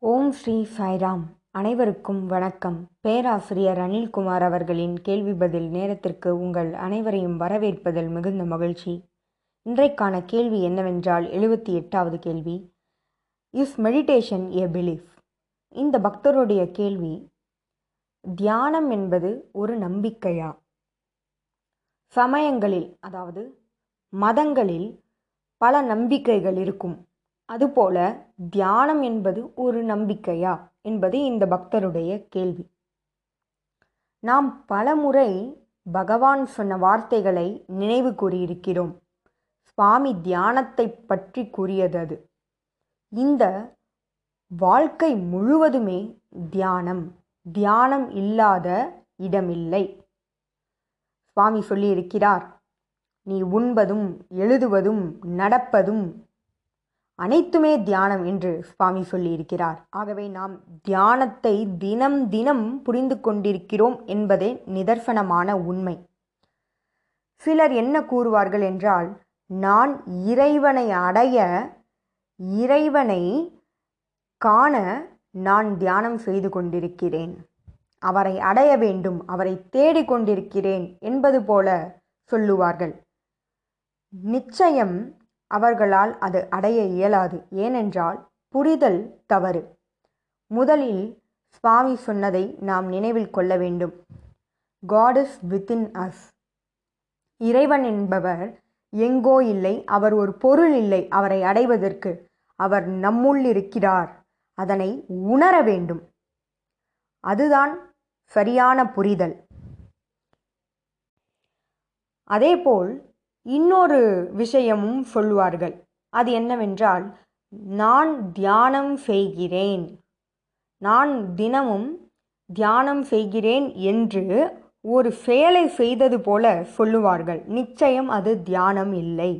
ஓம் ஸ்ரீ சாய்ராம். அனைவருக்கும் வணக்கம். பேராசிரியர் அனில்குமார் அவர்களின் கேள்வி பதில் நேரத்திற்கு உங்கள் அனைவரையும் வரவேற்பதில் மிகுந்த மகிழ்ச்சி. இன்றைக்கான கேள்வி என்னவென்றால் எழுபத்தி எட்டாவது கேள்வி. இஸ் மெடிடேஷன் ஏ பிலீஃப் இந்த பக்தருடைய கேள்வி தியானம் என்பது ஒரு நம்பிக்கையா? சமயங்களில் அதாவது மதங்களில் பல நம்பிக்கைகள் இருக்கும். அதுபோல தியானம் என்பது ஒரு நம்பிக்கையா என்பது இந்த பக்தருடைய கேள்வி. நாம் பலமுறை பகவான் சொன்ன வார்த்தைகளை நினைவு கூறியிருக்கிறோம். சுவாமி தியானத்தை பற்றி கூறியது அது இந்த வாழ்க்கை முழுவதுமே தியானம். தியானம் இல்லாத இடமில்லை. சுவாமி சொல்லியிருக்கிறார் நீ உண்பதும் எழுதுவதும் நடப்பதும் அனைத்துமே தியானம் என்று சுவாமி சொல்லியிருக்கிறார். ஆகவே நாம் தியானத்தை தினம் தினம் புரிந்து கொண்டிருக்கிறோம் என்பதே நிதர்சனமான உண்மை. சிலர் என்ன கூறுவார்கள் என்றால் நான் இறைவனை அடைய இறைவனை காண நான் தியானம் செய்து கொண்டிருக்கிறேன். அவரை அடைய வேண்டும் அவரை தேடிக் கொண்டிருக்கிறேன் என்பது போல சொல்லுவார்கள். நிச்சயம் அவர்களால் அது அடைய இயலாது. ஏனென்றால் புரிதல் தவறு. முதலில் சுவாமி சொன்னதை நாம் நினைவில் கொள்ள வேண்டும். காட் இஸ் வித்தின் அஸ் இறைவன் என்பவர் எங்கோ இல்லை. அவர் ஒரு பொருள் இல்லை. அவரை அடைவதற்கு அவர் நம்முள் இருக்கிறார். அதனை உணர வேண்டும். அதுதான் சரியான புரிதல். அதேபோல் இன்னொரு விஷயமும் சொல்லுவார்கள். அது என்னவென்றால் நான் தியானம் செய்கிறேன். நான் தினமும் தியானம் செய்கிறேன் என்று ஒரு செயலை செய்தது போல சொல்லுவார்கள். நிச்சயம் அது தியானம் இல்லை.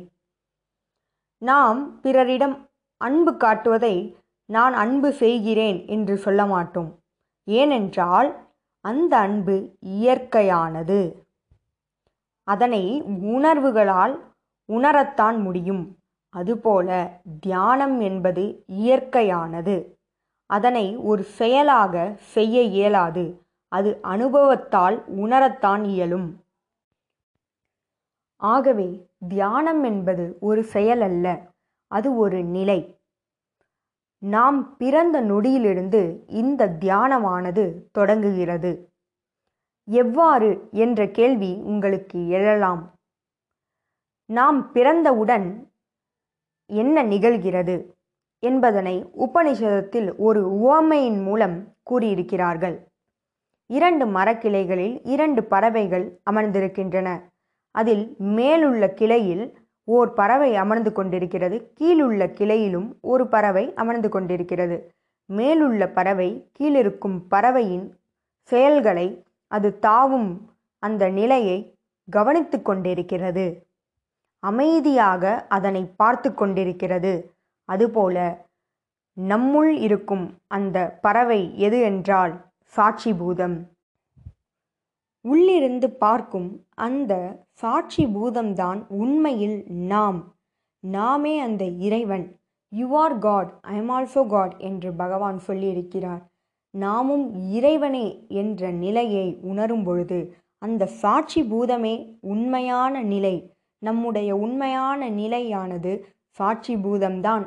நாம் பிறரிடம் அன்பு காட்டுவதை நான் அன்பு செய்கிறேன் என்று சொல்ல மாட்டோம். ஏனென்றால் அந்த அன்பு இயற்கையானது. அதனை உணர்வுகளால் உணரத்தான் முடியும். அதுபோல தியானம் என்பது இயற்கையானது. அதனை ஒரு செயலாக செய்ய இயலாது. அது அனுபவத்தால் உணரத்தான் இயலும். ஆகவே தியானம் என்பது ஒரு செயல் அல்ல அது ஒரு நிலை. நாம் பிறந்த நொடியிலிருந்து இந்த தியானமானது தொடங்குகிறது. எவ்வாறு என்ற கேள்வி உங்களுக்கு எழலாம். நாம் பிறந்தவுடன் என்ன நிகழ்கிறது என்பதனை உபனிஷதத்தில் ஒரு உவமையின் மூலம் கூறியிருக்கிறார்கள். இரண்டு மரக்கிளைகளில் இரண்டு பறவைகள் அமர்ந்திருக்கின்றன. அதில் மேலுள்ள கிளையில் ஓர் பறவை அமர்ந்து கொண்டிருக்கிறது. கீழுள்ள கிளையிலும் ஒரு பறவை அமர்ந்து கொண்டிருக்கிறது. மேலுள்ள பறவை கீழிருக்கும் பறவையின் செயல்களை அது தாவும் அந்த நிலையை கவனித்து கொண்டிருக்கிறது. அமைதியாக அதனை பார்த்து கொண்டிருக்கிறது. அதுபோல நம்முள் இருக்கும் அந்த பறவை எது என்றால் சாட்சி பூதம் உள்ளிருந்து பார்க்கும் அந்த சாட்சி பூதம்தான் உண்மையில் நாம். நாமே அந்த இறைவன். You are God I am also God என்று பகவான் சொல்லியிருக்கிறார். நாமும் இறைவனே என்ற நிலையை உணரும் பொழுது அந்த சாட்சி பூதமே உண்மையான நிலை. நம்முடைய உண்மையான நிலையானது சாட்சி பூதம்தான்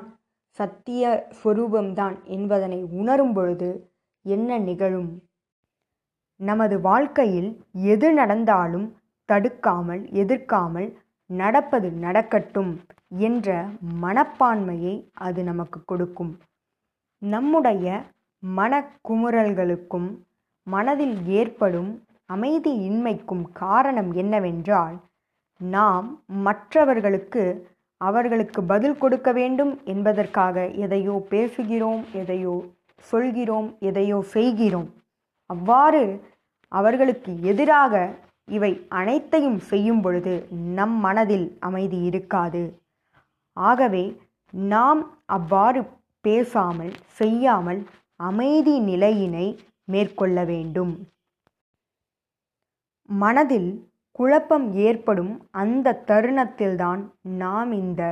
சத்திய ஸ்வரூபம்தான் என்பதனை உணரும் பொழுது என்ன நிகழும்? நமது வாழ்க்கையில் எது நடந்தாலும் தடுக்காமல் எதிர்க்காமல் நடப்பது நடக்கட்டும் என்ற மனப்பான்மையை அது நமக்கு கொடுக்கும். நம்முடைய மனக்குமுறல்களுக்கும் மனதில் ஏற்படும் அமைதியின்மைக்கும் காரணம் என்னவென்றால் நாம் மற்றவர்களுக்கு அவர்களுக்கு பதில் கொடுக்க வேண்டும் என்பதற்காக எதையோ பேசுகிறோம் எதையோ சொல்கிறோம் எதையோ செய்கிறோம். அவ்வாறு அவர்களுக்கு எதிராக இவை அனைத்தையும் செய்யும் பொழுது நம் மனதில் அமைதி இருக்காது. ஆகவே நாம் அவ்வாறு பேசாமல் செய்யாமல் அமைதி நிலையினை மேற்கொள்ள வேண்டும். மனதில் குழப்பம் ஏற்படும் அந்த தருணத்தில்தான் நாம் இந்த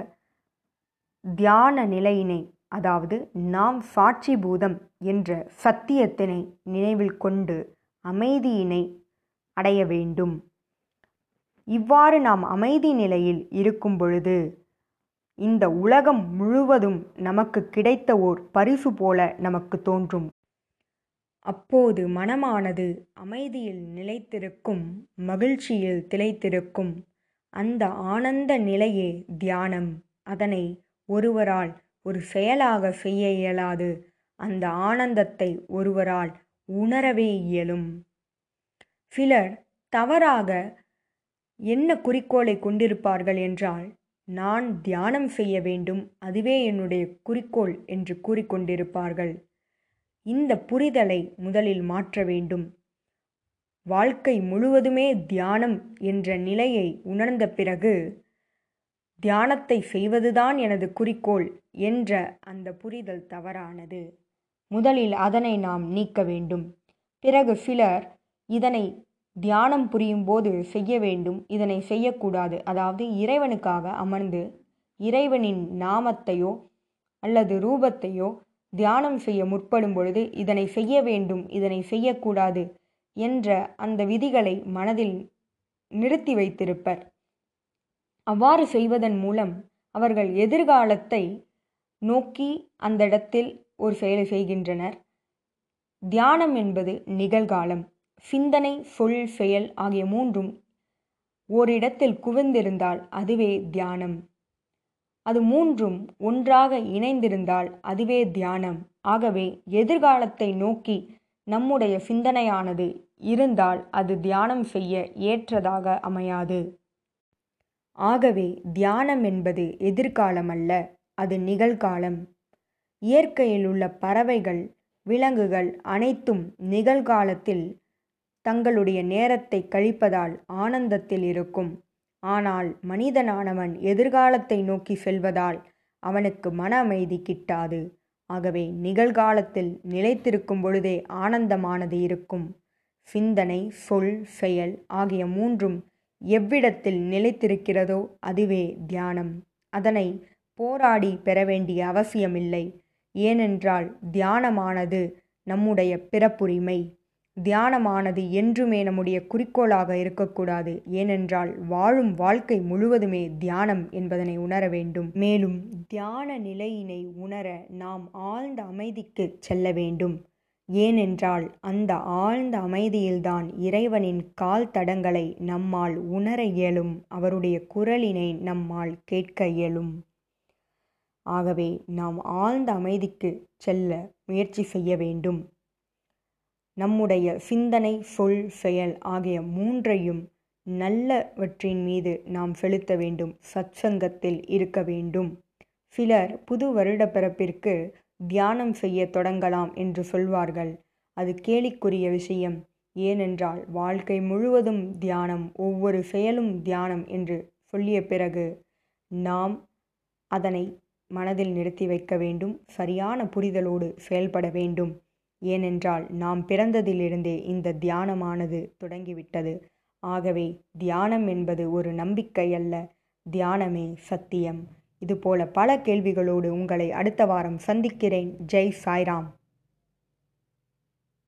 தியான நிலையினை அதாவது நாம் சாட்சி பூதம் என்ற சத்தியத்தினை நினைவில் கொண்டு அமைதியினை அடைய வேண்டும். இவ்வாறு நாம் அமைதி நிலையில் இருக்கும் பொழுது இந்த உலகம் முழுவதும் நமக்கு கிடைத்த ஓர் பரிசு போல நமக்கு தோன்றும். அப்போது மனமானது அமைதியில் நிலைத்திருக்கும் மகிழ்ச்சியில் திளைத்திருக்கும். அந்த ஆனந்த நிலையே தியானம். அதனை ஒருவரால் ஒரு செயலாக செய்ய இயலாது. அந்த ஆனந்தத்தை ஒருவரால் உணரவே இயலும். சிலர் தவறாக என்ன குறிக்கோளை கொண்டிருப்பார்கள் என்றால் நான் தியானம் செய்ய வேண்டும் அதுவே என்னுடைய குறிக்கோள் என்று கூறிக்கொண்டிருப்பார்கள். இந்த புரிதலை முதலில் மாற்ற வேண்டும். வாழ்க்கை முழுவதுமே தியானம் என்ற நிலையை உணர்ந்த பிறகு தியானத்தை செய்வதுதான் எனது குறிக்கோள் என்ற அந்த புரிதல் தவறானது. முதலில் அதனை நாம் நீக்க வேண்டும். பிறகு சிலர் இதனை தியானம் புரியும் போது செய்ய வேண்டும் இதனை செய்யக்கூடாது. அதாவது இறைவனுக்காக அமர்ந்து இறைவனின் நாமத்தையோ அல்லது ரூபத்தையோ தியானம் செய்ய முற்படும் பொழுது இதனை செய்ய வேண்டும் இதனை செய்யக்கூடாது என்ற அந்த விதிகளை மனதில் நிறுத்தி வைத்திருப்பர். அவ்வாறு செய்வதன் மூலம் அவர்கள் எதிர்காலத்தை நோக்கி அந்த இடத்தில் ஒரு செயலை செய்கின்றனர். தியானம் என்பது நிகழ்காலம். சிந்தனை சொல் செயல் ஆகிய மூன்றும் ஓரிடத்தில் குவிந்திருந்தால் அதுவே தியானம். அது மூன்றும் ஒன்றாக இணைந்திருந்தால் அதுவே தியானம். ஆகவே எதிர்காலத்தை நோக்கி நம்முடைய சிந்தனையானது இருந்தால் அது தியானம் செய்ய ஏற்றதாக அமையாது. ஆகவே தியானம் என்பது எதிர்காலம் அல்ல அது நிகழ்காலம். இயற்கையில் உள்ள பறவைகள் விலங்குகள் அனைத்தும் நிகழ்காலத்தில் தங்களுடைய நேரத்தை கழிப்பதால் ஆனந்தத்தில் இருக்கும். ஆனால் மனிதனானவன் எதிர்காலத்தை நோக்கி செல்வதால் அவனுக்கு மன அமைதி கிட்டாது. ஆகவே நிகழ்காலத்தில் நிலைத்திருக்கும் பொழுதே ஆனந்தமானது இருக்கும். சிந்தனை சொல் செயல் ஆகிய மூன்றும் எவ்விடத்தில் நிலைத்திருக்கிறதோ அதுவே தியானம். அதனை போராடி பெற வேண்டிய அவசியமில்லை. ஏனென்றால் தியானமானது நம்முடைய பிறப்புரிமை. தியானமானது என்றுமே நம்முடைய குறிக்கோளாக இருக்கக்கூடாது. ஏனென்றால் வாழும் வாழ்க்கை முழுவதுமே தியானம் என்பதனை உணர வேண்டும். மேலும் தியான நிலையினை உணர நாம் ஆழ்ந்த அமைதிக்கு செல்ல வேண்டும். ஏனென்றால் அந்த ஆழ்ந்த அமைதியில்தான் இறைவனின் கால் தடங்களை நம்மால் உணர இயலும். அவருடைய குரலினை நம்மால் கேட்க இயலும். ஆகவே நாம் ஆழ்ந்த அமைதிக்கு செல்ல முயற்சி செய்ய வேண்டும். நம்முடைய சிந்தனை சொல் செயல் ஆகிய மூன்றையும் நல்லவற்றின் மீது நாம் செலுத்த வேண்டும் சத்சங்கத்தில் இருக்க வேண்டும். சிலர் புது வருட பிறப்பிற்கு தியானம் செய்ய தொடங்கலாம் என்று சொல்வார்கள். அது கேலிக்குரிய விஷயம். ஏனென்றால் வாழ்க்கை முழுவதும் தியானம் ஒவ்வொரு செயலும் தியானம் என்று சொல்லிய பிறகு நாம் அதனை மனதில் நிறுத்தி வைக்க வேண்டும் சரியான புரிதலோடு செயல்பட வேண்டும். ஏனென்றால் நாம் பிறந்ததிலிருந்தே இந்த தியானமானது தொடங்கிவிட்டது. ஆகவே தியானம் என்பது ஒரு நம்பிக்கை அல்ல தியானமே சத்தியம். இதுபோல பல கேள்விகளோடு உங்களை அடுத்த வாரம் சந்திக்கிறேன். ஜெய் சாய்ராம்.